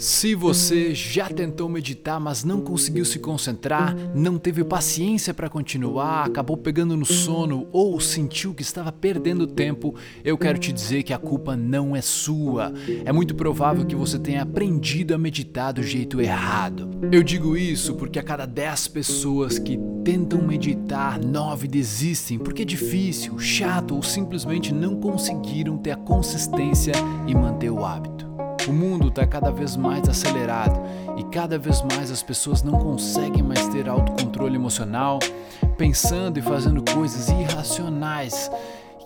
Se você já tentou meditar, mas não conseguiu se concentrar, não teve paciência para continuar, acabou pegando no sono ou sentiu que estava perdendo tempo, eu quero te dizer que a culpa não é sua. É muito provável que você tenha aprendido a meditar do jeito errado. Eu digo isso porque a cada 10 pessoas que tentam meditar, 9 desistem porque é difícil, chato ou simplesmente não conseguiram ter a consistência e manter o hábito. O mundo está cada vez mais acelerado e cada vez mais as pessoas não conseguem mais ter autocontrole emocional, pensando e fazendo coisas irracionais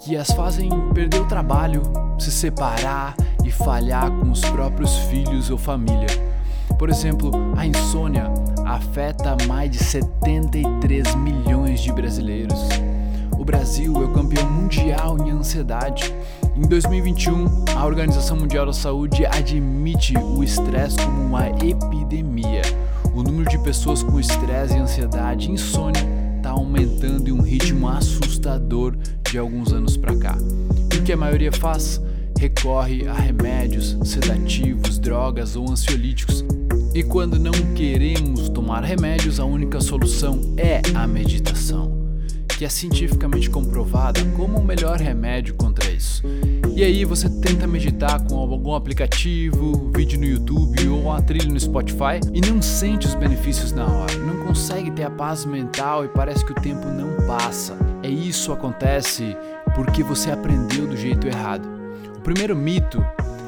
que as fazem perder o trabalho, se separar e falhar com os próprios filhos ou família. Por exemplo, a insônia afeta mais de 73 milhões de brasileiros. O Brasil é o campeão mundial em ansiedade em 2021, a Organização Mundial da Saúde admite o estresse como uma epidemia. O número de pessoas com estresse e ansiedade e insônia está aumentando em um ritmo assustador de alguns anos para cá. E o que a maioria faz? Recorre a remédios, sedativos, drogas ou ansiolíticos. E quando não queremos tomar remédios, a única solução é a meditação que é cientificamente comprovada como o melhor remédio contra isso. E aí você tenta meditar com algum aplicativo, vídeo no YouTube ou uma trilha no Spotify e não sente os benefícios na hora, não consegue ter a paz mental e parece que o tempo não passa. É isso acontece porque você aprendeu do jeito errado. O primeiro mito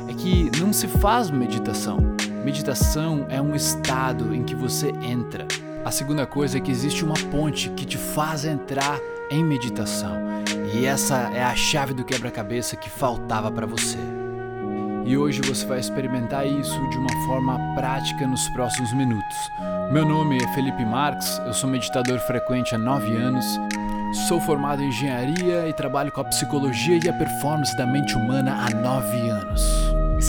é que não se faz meditação. Meditação é um estado em que você entra. A segunda coisa é que existe uma ponte que te faz entrar em meditação. E essa é a chave do quebra-cabeça que faltava para você. E hoje você vai experimentar isso de uma forma prática nos próximos minutos. Meu nome é Felipe Marques, eu sou meditador frequente há 9 anos. Sou formado em engenharia e trabalho com a psicologia e a performance da mente humana há 9 anos.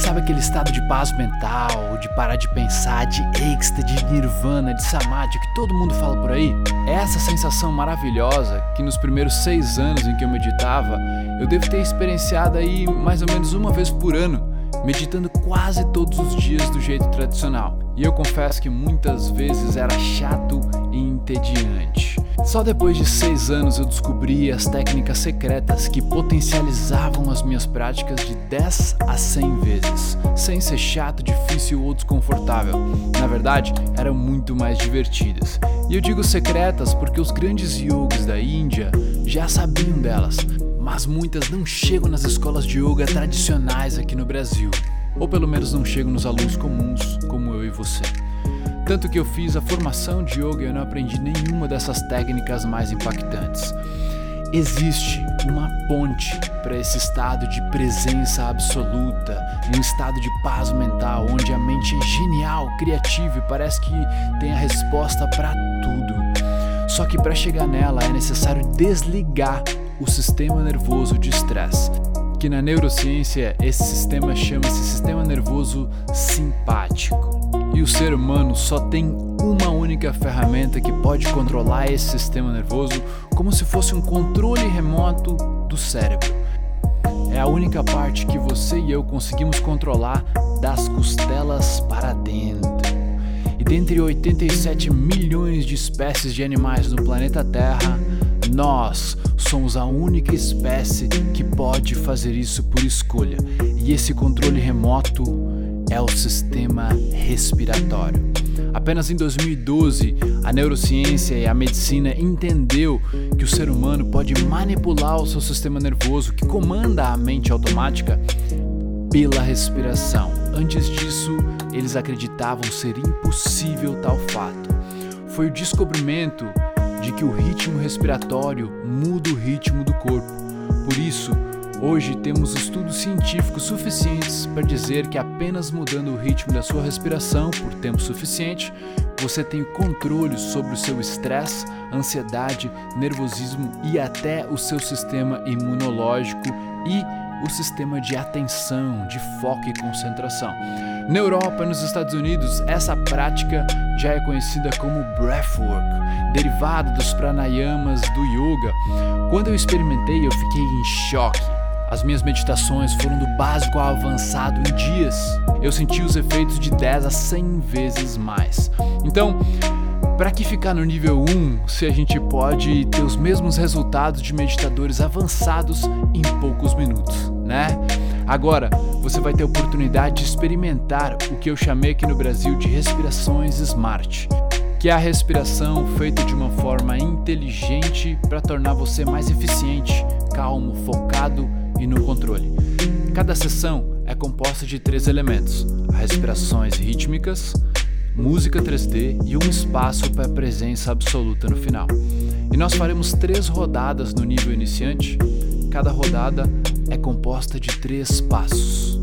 Sabe aquele estado de paz mental, de parar de pensar, de êxtase, de nirvana, de samadhi que todo mundo fala por aí? É essa sensação maravilhosa que nos primeiros seis anos em que eu meditava, eu devo ter experienciado aí mais ou menos uma vez por ano, meditando quase todos os dias do jeito tradicional. E eu confesso que muitas vezes era chato e entediante. Só depois de seis anos eu descobri as técnicas secretas que potencializavam as minhas práticas de 10 a 100 vezes, sem ser chato, difícil ou desconfortável. Na verdade, eram muito mais divertidas. E eu digo secretas porque os grandes yogis da Índia já sabiam delas, mas muitas não chegam nas escolas de yoga tradicionais aqui no Brasil, ou pelo menos não chegam nos alunos comuns como eu e você. Tanto que eu fiz a formação de yoga e eu não aprendi nenhuma dessas técnicas mais impactantes. Existe uma ponte para esse estado de presença absoluta, um estado de paz mental, onde a mente é genial, criativa e parece que tem a resposta para tudo. Só que para chegar nela é necessário desligar o sistema nervoso de estresse, que na neurociência esse sistema chama-se sistema nervoso simpático. E o ser humano só tem uma única ferramenta que pode controlar esse sistema nervoso como se fosse um controle remoto do cérebro. É a única parte que você e eu conseguimos controlar das costelas para dentro. E dentre 87 milhões de espécies de animais no planeta Terra, nós somos a única espécie que pode fazer isso por escolha. E esse controle remoto é o sistema respiratório. Apenas em 2012, a neurociência e a medicina entendeu que o ser humano pode manipular o seu sistema nervoso, que comanda a mente automática, pela respiração. Antes disso, eles acreditavam ser impossível tal fato. Foi o descobrimento de que o ritmo respiratório muda o ritmo do corpo. Por isso, Hoje temos estudos científicos suficientes para dizer que apenas mudando o ritmo da sua respiração por tempo suficiente, você tem controle sobre o seu estresse, ansiedade, nervosismo e até o seu sistema imunológico e o sistema de atenção, de foco e concentração. Na Europa e nos Estados Unidos, essa prática já é conhecida como breathwork, derivado dos pranayamas do yoga. Quando eu experimentei, eu fiquei em choque As minhas meditações foram do básico ao avançado em dias. Eu senti os efeitos de 10 a 100 vezes mais. Então, para que ficar no nível 1 se a gente pode ter os mesmos resultados de meditadores avançados em poucos minutos, né? Agora, você vai ter a oportunidade de experimentar o que eu chamei aqui no Brasil de respirações smart, que é a respiração feita de uma forma inteligente para tornar você mais eficiente, calmo, focado e no controle. Cada sessão é composta de três elementos: respirações rítmicas, música 3D e um espaço para presença absoluta no final. E nós faremos três rodadas no nível iniciante. Cada rodada é composta de três passos.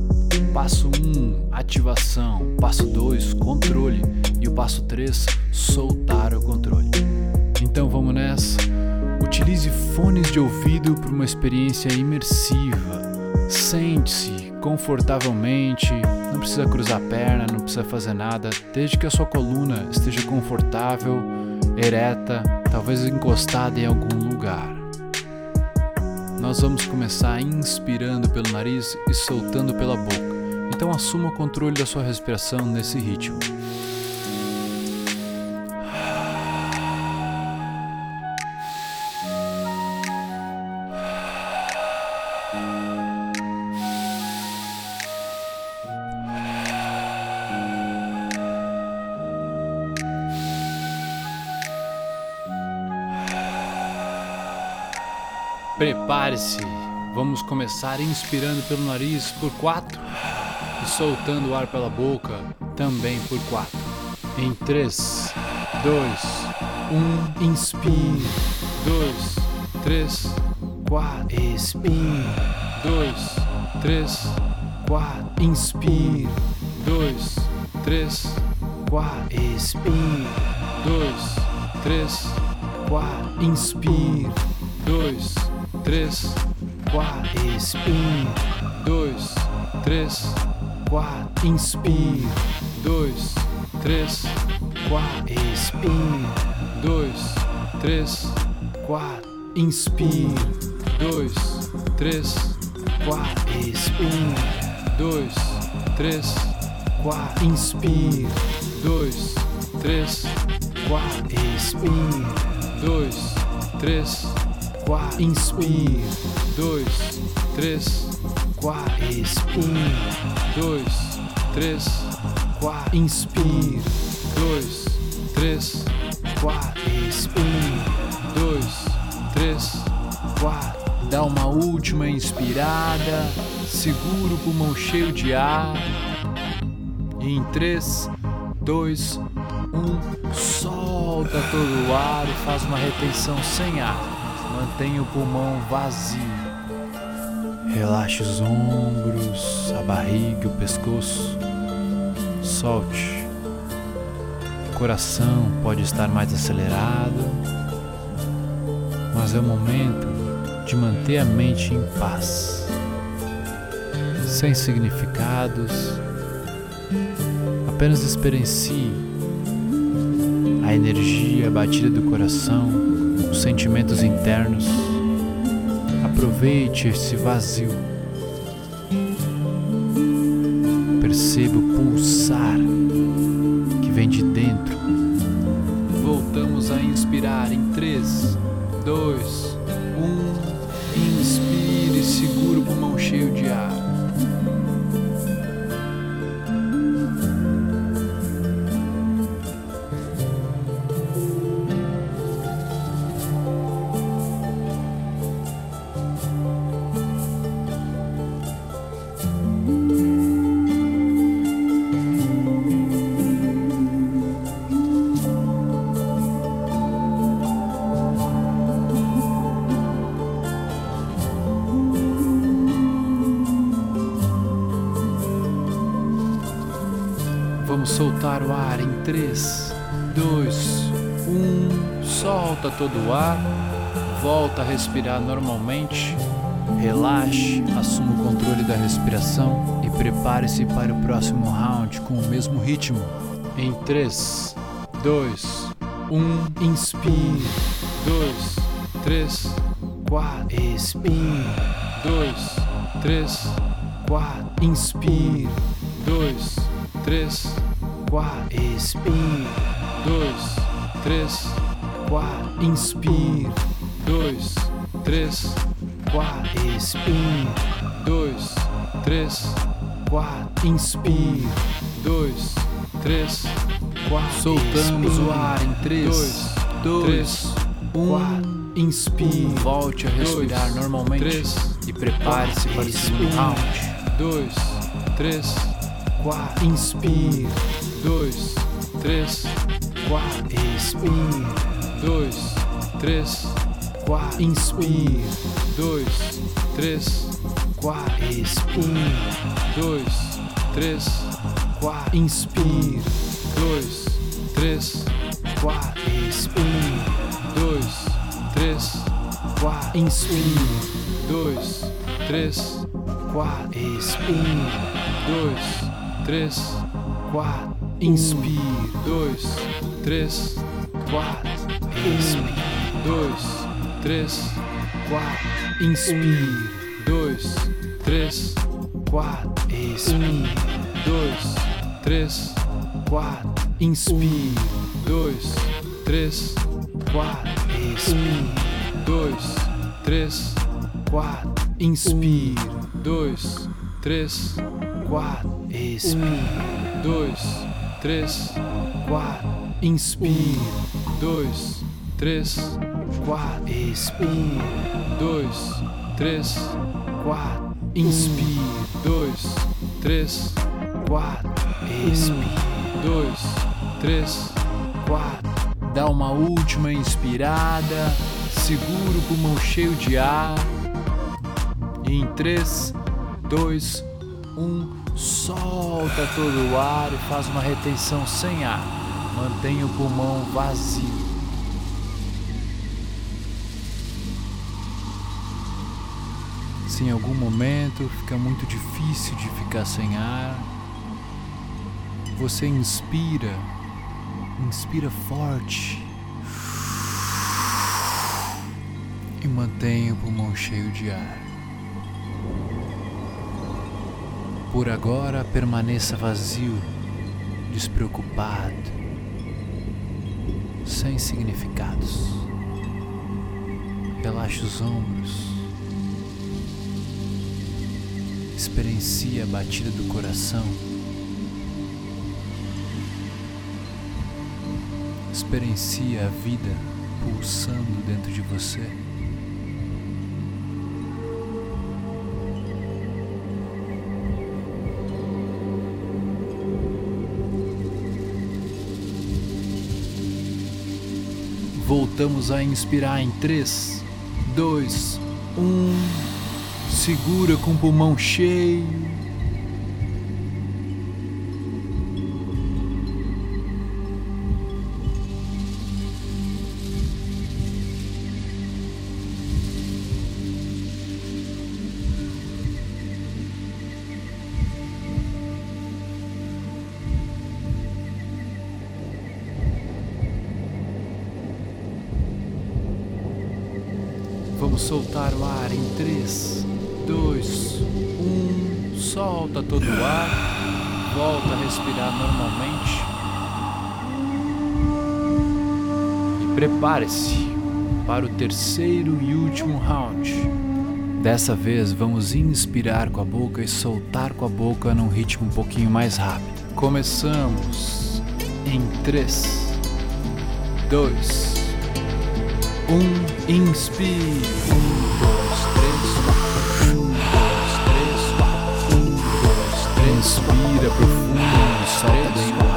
Passo 1, um, ativação. Passo 2, controle. E o passo 3, soltar o controle. Então vamos nessa. Utilize fones de ouvido para uma experiência imersiva. Sente-se confortavelmente, não precisa cruzar a perna, não precisa fazer nada, desde que a sua coluna esteja confortável, ereta, talvez encostada em algum lugar. Nós vamos começar inspirando pelo nariz e soltando pela boca. Então assuma o controle da sua respiração nesse ritmo. Prepare-se, vamos começar inspirando pelo nariz por quatro e soltando o ar pela boca também por quatro. Em três, dois, um, inspire, dois, três, quatro, expire, dois, três, quatro, inspire, dois, três, quatro, expire, dois, três, quatro, inspire, dois três, quatro, expire, dois, três, quatro, inspire, dois, três, quatro, expire, dois, três, quatro, inspire, dois, três, quatro, expire, dois, três, quatro, inspire, dois, três, quatro, expire, dois, três quatro, inspire, dois, três, quatro, expire, dois, três, quatro, inspire, dois, três, quatro, expire, dois, três, quatro. Dá uma última inspirada, segura o pulmão cheio de ar. Em três, dois, um, solta todo o ar e faz uma retenção sem ar. Mantenha o pulmão vazio. Relaxe os ombros, a barriga, o pescoço. Solte. O coração pode estar mais acelerado, mas é o momento de manter a mente em paz, sem significados. Apenas experiencie a energia, a batida do coração os sentimentos internos. Aproveite esse vazio. Perceba o pulsar que vem de dentro. Voltamos a inspirar em 3, 2, Inspire e segura o pulmão cheio de ar. 3, 2, 1. Solta todo o ar. Volta a respirar normalmente. Relaxe, assuma o controle da respiração e prepare-se para o próximo round com o mesmo ritmo. Em 3, 2, 1. Inspire. 2, 3, 4. Expire. 2, três, quatro. Inspire. Dois, três, quatro. Expire. Dois, três, quatro. Inspire. Dois, três, quatro. Expire. Dois, três, quatro. Inspire. Dois, três, quatro. Soltamos o ar em três, dois, três, um. Inspire. Volte a respirar dois, normalmente três, e prepare-se para o segundo round. Dois, três, quatro. Inspire. Dois, três, quatro. Expire. Dois, três, quatro. Inspire. Dois, três, quatro. Expire. Dois, três, quatro. Inspire. Dois, três, quatro. Expire. Dois, três, quatro. Inspire. Dois, três, quatro. Expire. Dois, três, quatro. Inspire. Dois, três, quatro. Expire. Dois, três, quatro. Inspire. Dois, três, quatro. Expire. Dois, três, quatro. Inspire. Dois, três, quatro. Expire. Dois, três, quatro. Inspire. Dois, três, quatro. Expire. Dois, três, quatro. Inspire. Dois, três, quatro. Expire. Dois, três, quatro. Inspire. Dois, três, quatro. Expire. Dois, três, quatro. Dá uma última inspirada. Segura o pulmão cheio de ar. Em 3, 2, 1, solta todo o ar e faz uma retenção sem ar. Mantenha o pulmão vazio. Se em algum momento fica muito difícil de ficar sem ar, você inspira Inspira forte. E mantenha o pulmão cheio de ar. Por agora, permaneça vazio, despreocupado, sem significados. Relaxe os ombros. Experiencie a batida do coração. Experiencia a vida pulsando dentro de você. Voltamos a inspirar em 3, 2, 1. Segura com o pulmão cheio. Soltar o ar em 3, 2, 1. Solta todo o ar. Volta a respirar normalmente. E prepare-se para o terceiro e último round. Dessa vez vamos inspirar com a boca e soltar com a boca num ritmo um pouquinho mais rápido. Começamos em 3, 2, um, inspire. Um, dois, três, quatro. Um, dois, três, quatro. Um, dois, três. Inspira profundo solta bem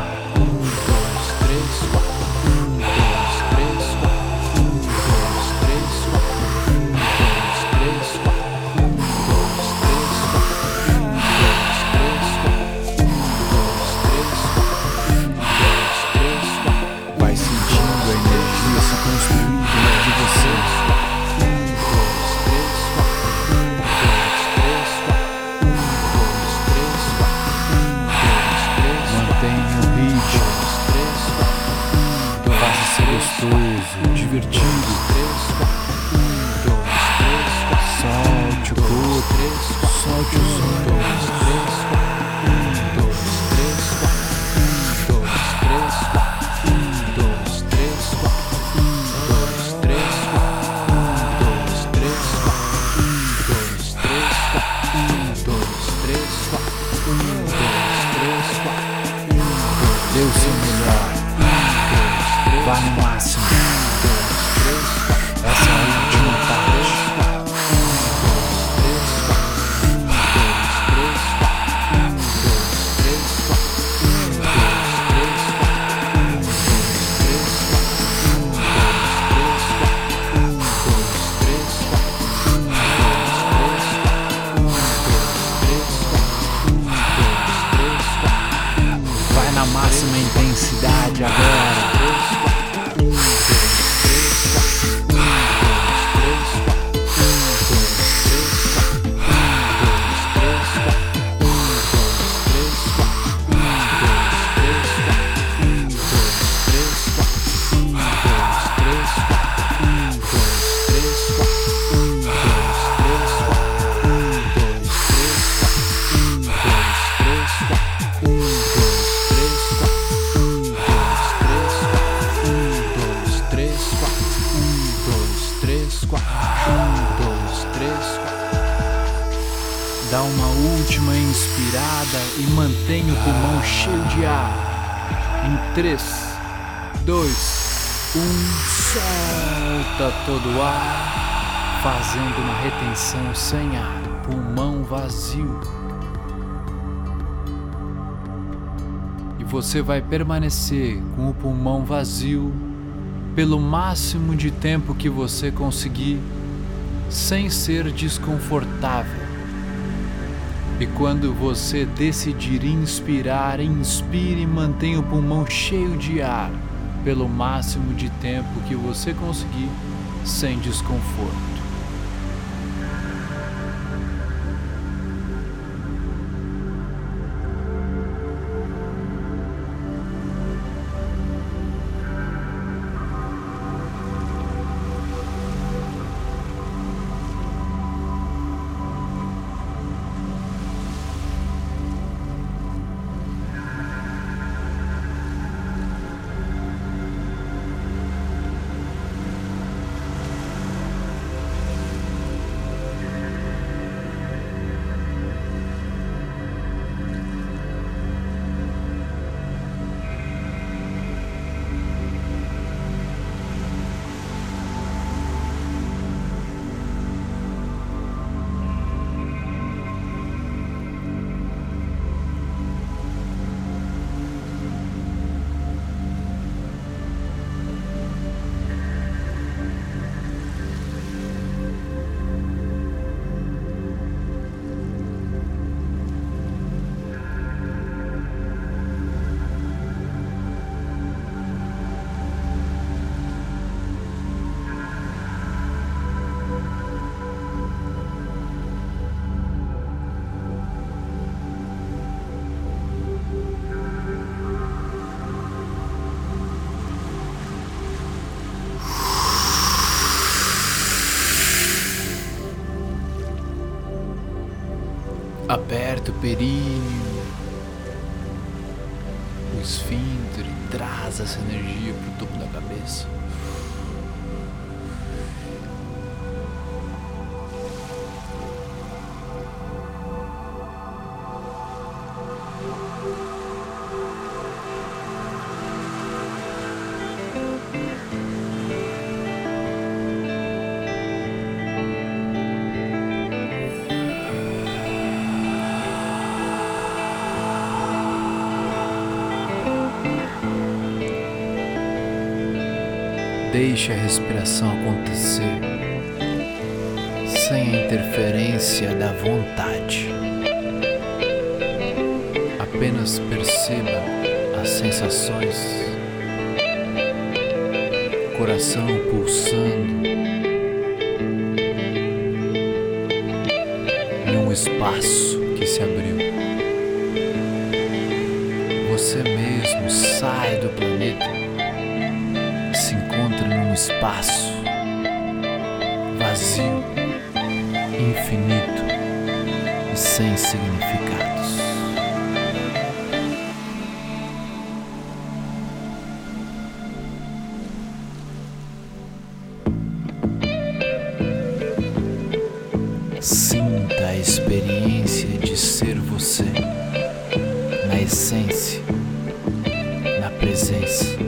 all good. 3, 2, 1, solta todo o ar, fazendo uma retenção sem ar, pulmão vazio. E você vai permanecer com o pulmão vazio pelo máximo de tempo que você conseguir, sem ser desconfortável. E quando você decidir inspirar, inspire e mantenha o pulmão cheio de ar pelo máximo de tempo que você conseguir, sem desconforto. Aperta o períneo, o esfíncter traz essa energia para o topo da cabeça. Deixe a respiração acontecer sem a interferência da vontade. Apenas perceba as sensações, coração pulsando em um espaço que se abriu. Você mesmo sai do planeta espaço vazio, infinito e sem significados. Sinta a experiência de ser você, na essência, na presença,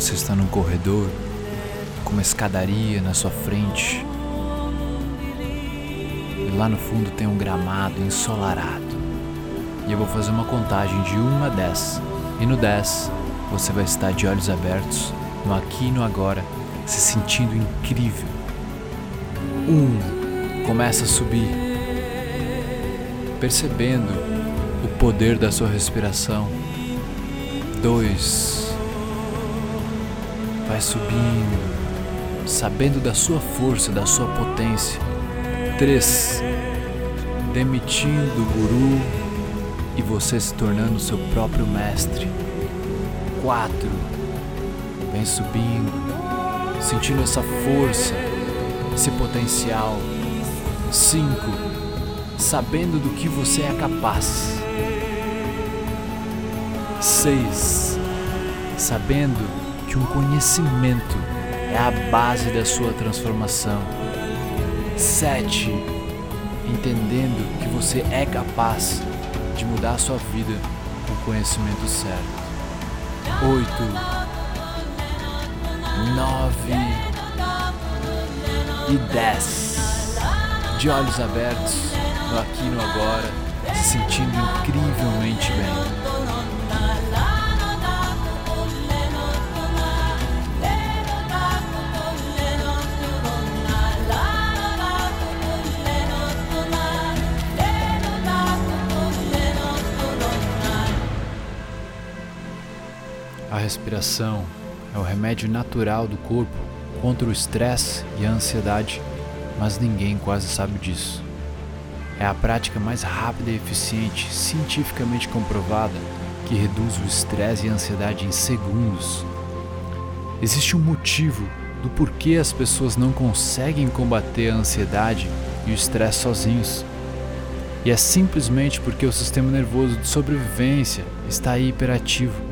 você está num corredor com uma escadaria na sua frente. E lá no fundo tem um gramado ensolarado. E eu vou fazer uma contagem de 1 a 10. E no 10 você vai estar de olhos abertos, no aqui e no agora, se sentindo incrível. Um, começa a subir, percebendo o poder da sua respiração. Dois, vai subindo, sabendo da sua força, da sua potência. Três, demitindo o guru e você se tornando seu próprio mestre. Quatro, vem subindo, sentindo essa força esse potencial. 5. Sabendo do que você é capaz. 6. Sabendo que um conhecimento é a base da sua transformação. 7. Entendendo que você é capaz de mudar a sua vida com o conhecimento certo. 8. 9 e 10. De olhos abertos, no aqui e no agora, se sentindo incrivelmente bem. Respiração é o remédio natural do corpo contra o estresse e a ansiedade, mas ninguém quase sabe disso. É a prática mais rápida e eficiente, cientificamente comprovada, que reduz o estresse e a ansiedade em segundos. Existe um motivo do porquê as pessoas não conseguem combater a ansiedade e o estresse sozinhos. E é simplesmente porque o sistema nervoso de sobrevivência está hiperativo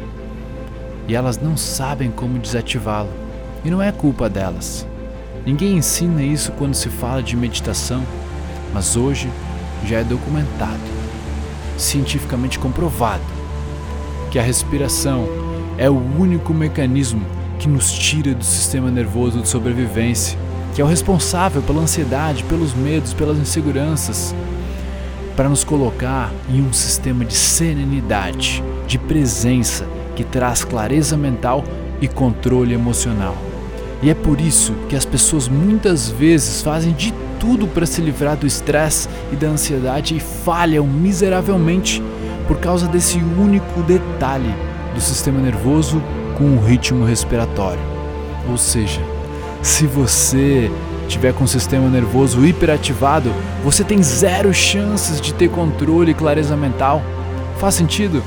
e elas não sabem como desativá-lo. E não é culpa delas. Ninguém ensina isso quando se fala de meditação, mas hoje já é documentado, cientificamente comprovado, que a respiração é o único mecanismo que nos tira do sistema nervoso de sobrevivência, que é o responsável pela ansiedade, pelos medos, pelas inseguranças, para nos colocar em um sistema de serenidade, de presença que traz clareza mental e controle emocional. E é por isso que as pessoas muitas vezes fazem de tudo para se livrar do estresse e da ansiedade e falham miseravelmente por causa desse único detalhe do sistema nervoso com o ritmo respiratório. Ou seja, Se você tiver com o sistema nervoso hiperativado, você tem zero chances de ter controle e clareza mental. Faz sentido?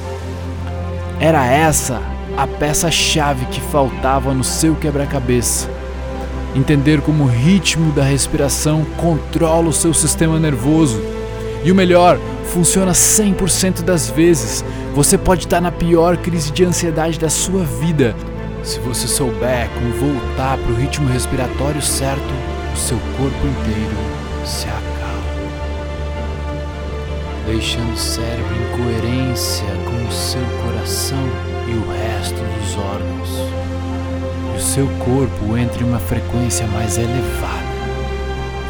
Era essa a peça-chave que faltava no seu quebra-cabeça. Entender como o ritmo da respiração controla o seu sistema nervoso. E o melhor, funciona 100% das vezes. Você pode estar na pior crise de ansiedade da sua vida. Se você souber como voltar para o ritmo respiratório certo, o seu corpo inteiro se acalma, deixando o cérebro em coerência com o seu coração e o resto dos órgãos. E o seu corpo entra em uma frequência mais elevada,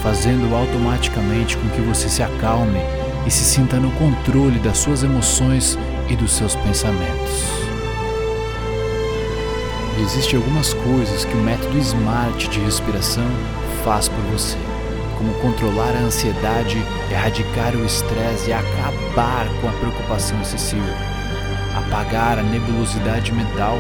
fazendo automaticamente com que você se acalme e se sinta no controle das suas emoções e dos seus pensamentos. Existem algumas coisas que o método SMART de respiração faz por você, como controlar a ansiedade, erradicar o estresse e acabar com a preocupação excessiva, apagar a nebulosidade mental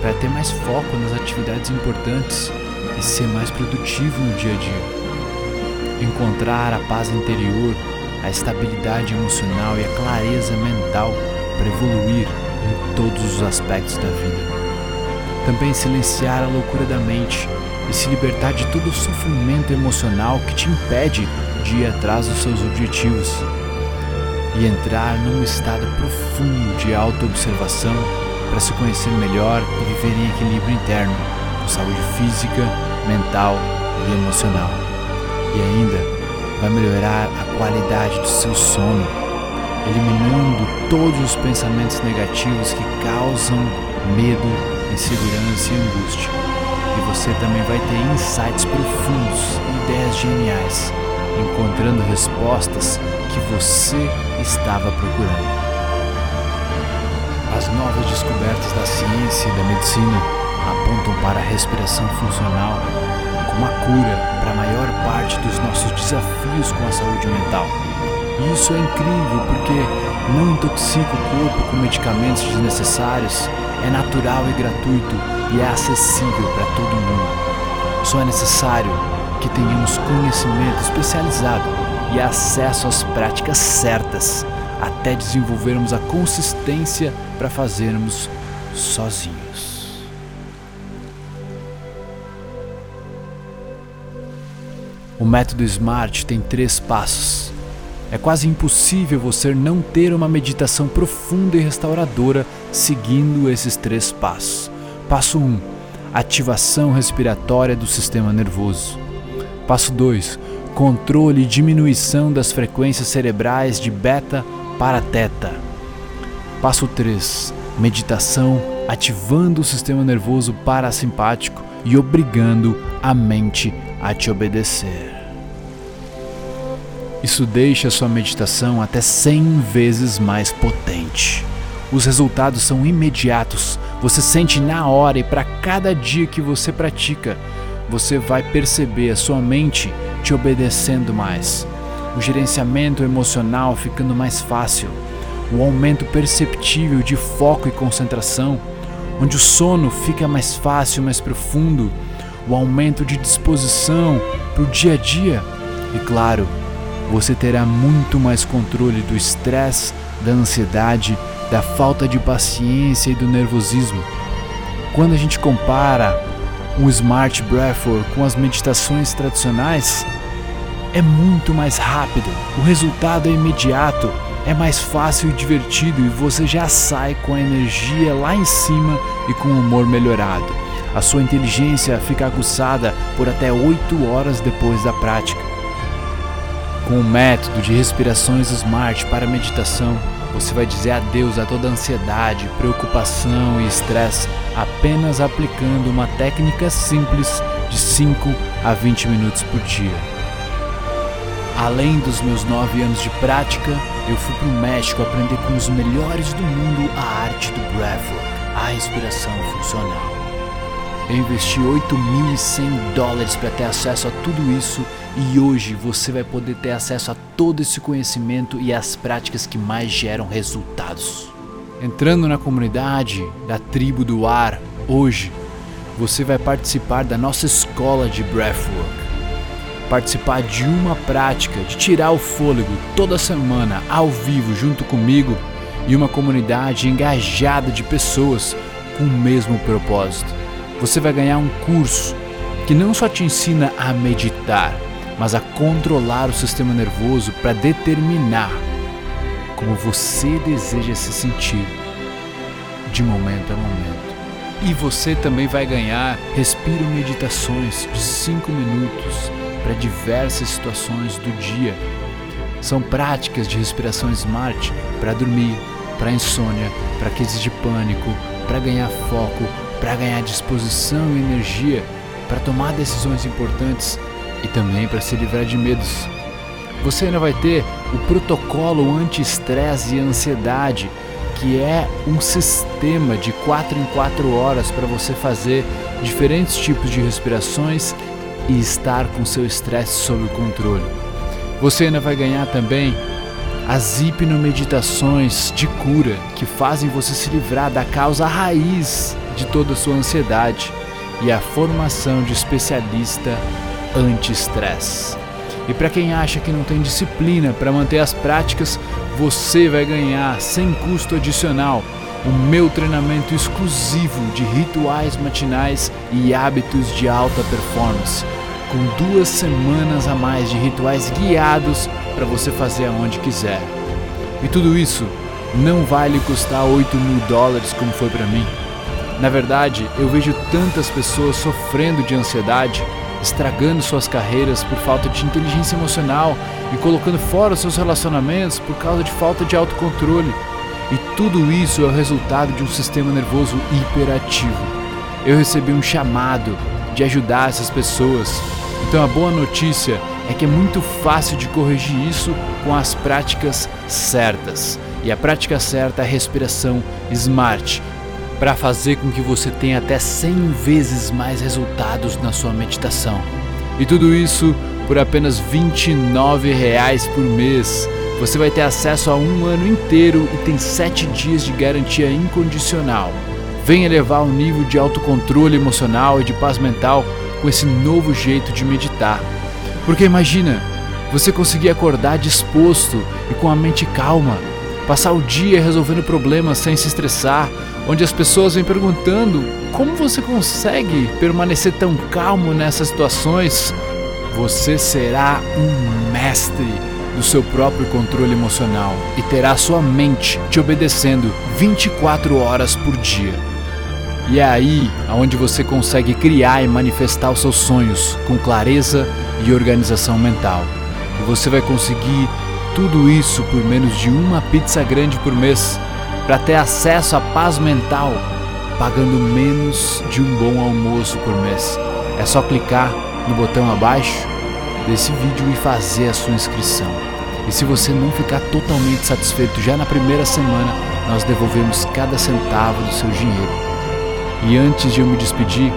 para ter mais foco nas atividades importantes e ser mais produtivo no dia a dia, encontrar a paz interior, a estabilidade emocional e a clareza mental para evoluir em todos os aspectos da vida. Também silenciar a loucura da mente e se libertar de todo o sofrimento emocional que te impede de ir atrás dos seus objetivos e entrar num estado profundo de autoobservação para se conhecer melhor e viver em equilíbrio interno, com saúde física, mental e emocional. E ainda vai melhorar a qualidade do seu sono, eliminando todos os pensamentos negativos que causam medo, insegurança e angústia e você também vai ter insights profundos e ideias geniais, encontrando respostas que você estava procurando. As novas descobertas da ciência e da medicina apontam para a respiração funcional como a cura para a maior parte dos nossos desafios com a saúde mental. E isso é incrível porque não intoxica o corpo com medicamentos desnecessários, é natural e gratuito e é acessível para todo mundo. Só é necessário que tenhamos conhecimento especializado e acesso às práticas certas até desenvolvermos a consistência para fazermos sozinhos. O método SMART tem três passos. É quase impossível você não ter uma meditação profunda e restauradora seguindo esses três passos. Passo 1: ativação respiratória do sistema nervoso. Passo 2: controle e diminuição das frequências cerebrais de beta para teta. Passo 3: meditação ativando o sistema nervoso parasimpático e obrigando a mente a te obedecer. Isso deixa sua meditação até 100 vezes mais potente. Os resultados são imediatos. Você sente na hora e para cada dia que você pratica, você vai perceber a sua mente te obedecendo mais, o gerenciamento emocional ficando mais fácil, o aumento perceptível de foco e concentração, onde o sono fica mais fácil, mais profundo, o aumento de disposição para o dia a dia. E, claro, você terá muito mais controle do estresse, da ansiedade da falta de paciência e do nervosismo. Quando a gente compara um Smart Breathwork com as meditações tradicionais, é muito mais rápido, o resultado é imediato, é mais fácil e divertido e você já sai com a energia lá em cima e com o humor melhorado. A sua inteligência fica aguçada por até 8 horas depois da prática. Com o método de respirações Smart para meditação, você vai dizer adeus a toda ansiedade, preocupação e estresse apenas aplicando uma técnica simples de 5 a 20 minutos por dia. Além dos meus 9 anos de prática, eu fui para o México aprender com os melhores do mundo a arte do breathwork, a inspiração funcional. Eu investi 8.100 dólares para ter acesso a tudo isso e hoje você vai poder ter acesso a todo esse conhecimento e as práticas que mais geram resultados. Entrando na comunidade da tribo do ar hoje, você vai participar da nossa escola de Breathwork. Participar de uma prática de tirar o fôlego toda semana ao vivo junto comigo e uma comunidade engajada de pessoas com o mesmo propósito. Você vai ganhar um curso que não só te ensina a meditar, mas a controlar o sistema nervoso para determinar como você deseja se sentir de momento a momento. E você também vai ganhar Respiro Meditações de 5 minutos para diversas situações do dia. São práticas de respiração smart para dormir, para insônia, para crises de pânico, para ganhar foco, para ganhar disposição e energia, para tomar decisões importantes e também para se livrar de medos. Você ainda vai ter o protocolo anti-estresse e ansiedade, que é um sistema de 4 em 4 horas para você fazer diferentes tipos de respirações e estar com seu estresse sob controle. Você ainda vai ganhar também as hipnomeditações de cura que fazem você se livrar da causa raiz de toda a sua ansiedade e a formação de especialista anti-estresse. E para quem acha que não tem disciplina para manter as práticas, você vai ganhar sem custo adicional o meu treinamento exclusivo de rituais matinais e hábitos de alta performance, com duas semanas a mais de rituais guiados para você fazer aonde quiser. E tudo isso não vai lhe custar 8 mil dólares como foi para mim. Na verdade, eu vejo tantas pessoas sofrendo de ansiedade estragando suas carreiras por falta de inteligência emocional e colocando fora seus relacionamentos por causa de falta de autocontrole. E tudo isso é o resultado de um sistema nervoso hiperativo. Eu recebi um chamado de ajudar essas pessoas. Então a boa notícia é que é muito fácil de corrigir isso com as práticas certas. E a prática certa é a respiração smart, para fazer com que você tenha até 100 vezes mais resultados na sua meditação. E tudo isso por apenas 29 reais por mês. Você vai ter acesso a um ano inteiro e tem 7 dias de garantia incondicional. Venha elevar o nível de autocontrole emocional e de paz mental com esse novo jeito de meditar. Porque imagina, você conseguir acordar disposto e com a mente calma, passar o dia resolvendo problemas sem se estressar, onde as pessoas vêm perguntando como você consegue permanecer tão calmo nessas situações. Você será um mestre do seu próprio controle emocional e terá sua mente te obedecendo 24 horas por dia. E é aí aonde você consegue criar e manifestar os seus sonhos com clareza e organização mental. E você vai conseguir tudo isso por menos de uma pizza grande por mês para ter acesso à paz mental, pagando menos de um bom almoço por mês. É só clicar no botão abaixo desse vídeo e fazer a sua inscrição. E se você não ficar totalmente satisfeito já na primeira semana, nós devolvemos cada centavo do seu dinheiro. E antes de eu me despedir,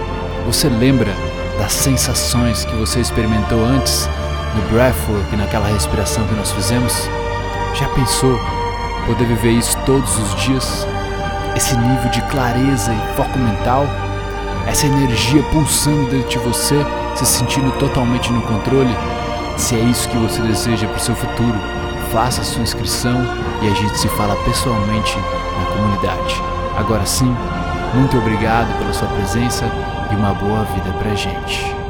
você lembra das sensações que você experimentou antes no breathwork, naquela respiração que nós fizemos? Já pensou poder viver isso todos os dias, esse nível de clareza e foco mental, essa energia pulsando dentro de você, se sentindo totalmente no controle, se é isso que você deseja para o seu futuro, faça a sua inscrição e a gente se fala pessoalmente na comunidade. Agora sim, muito obrigado pela sua presença e uma boa vida pra gente.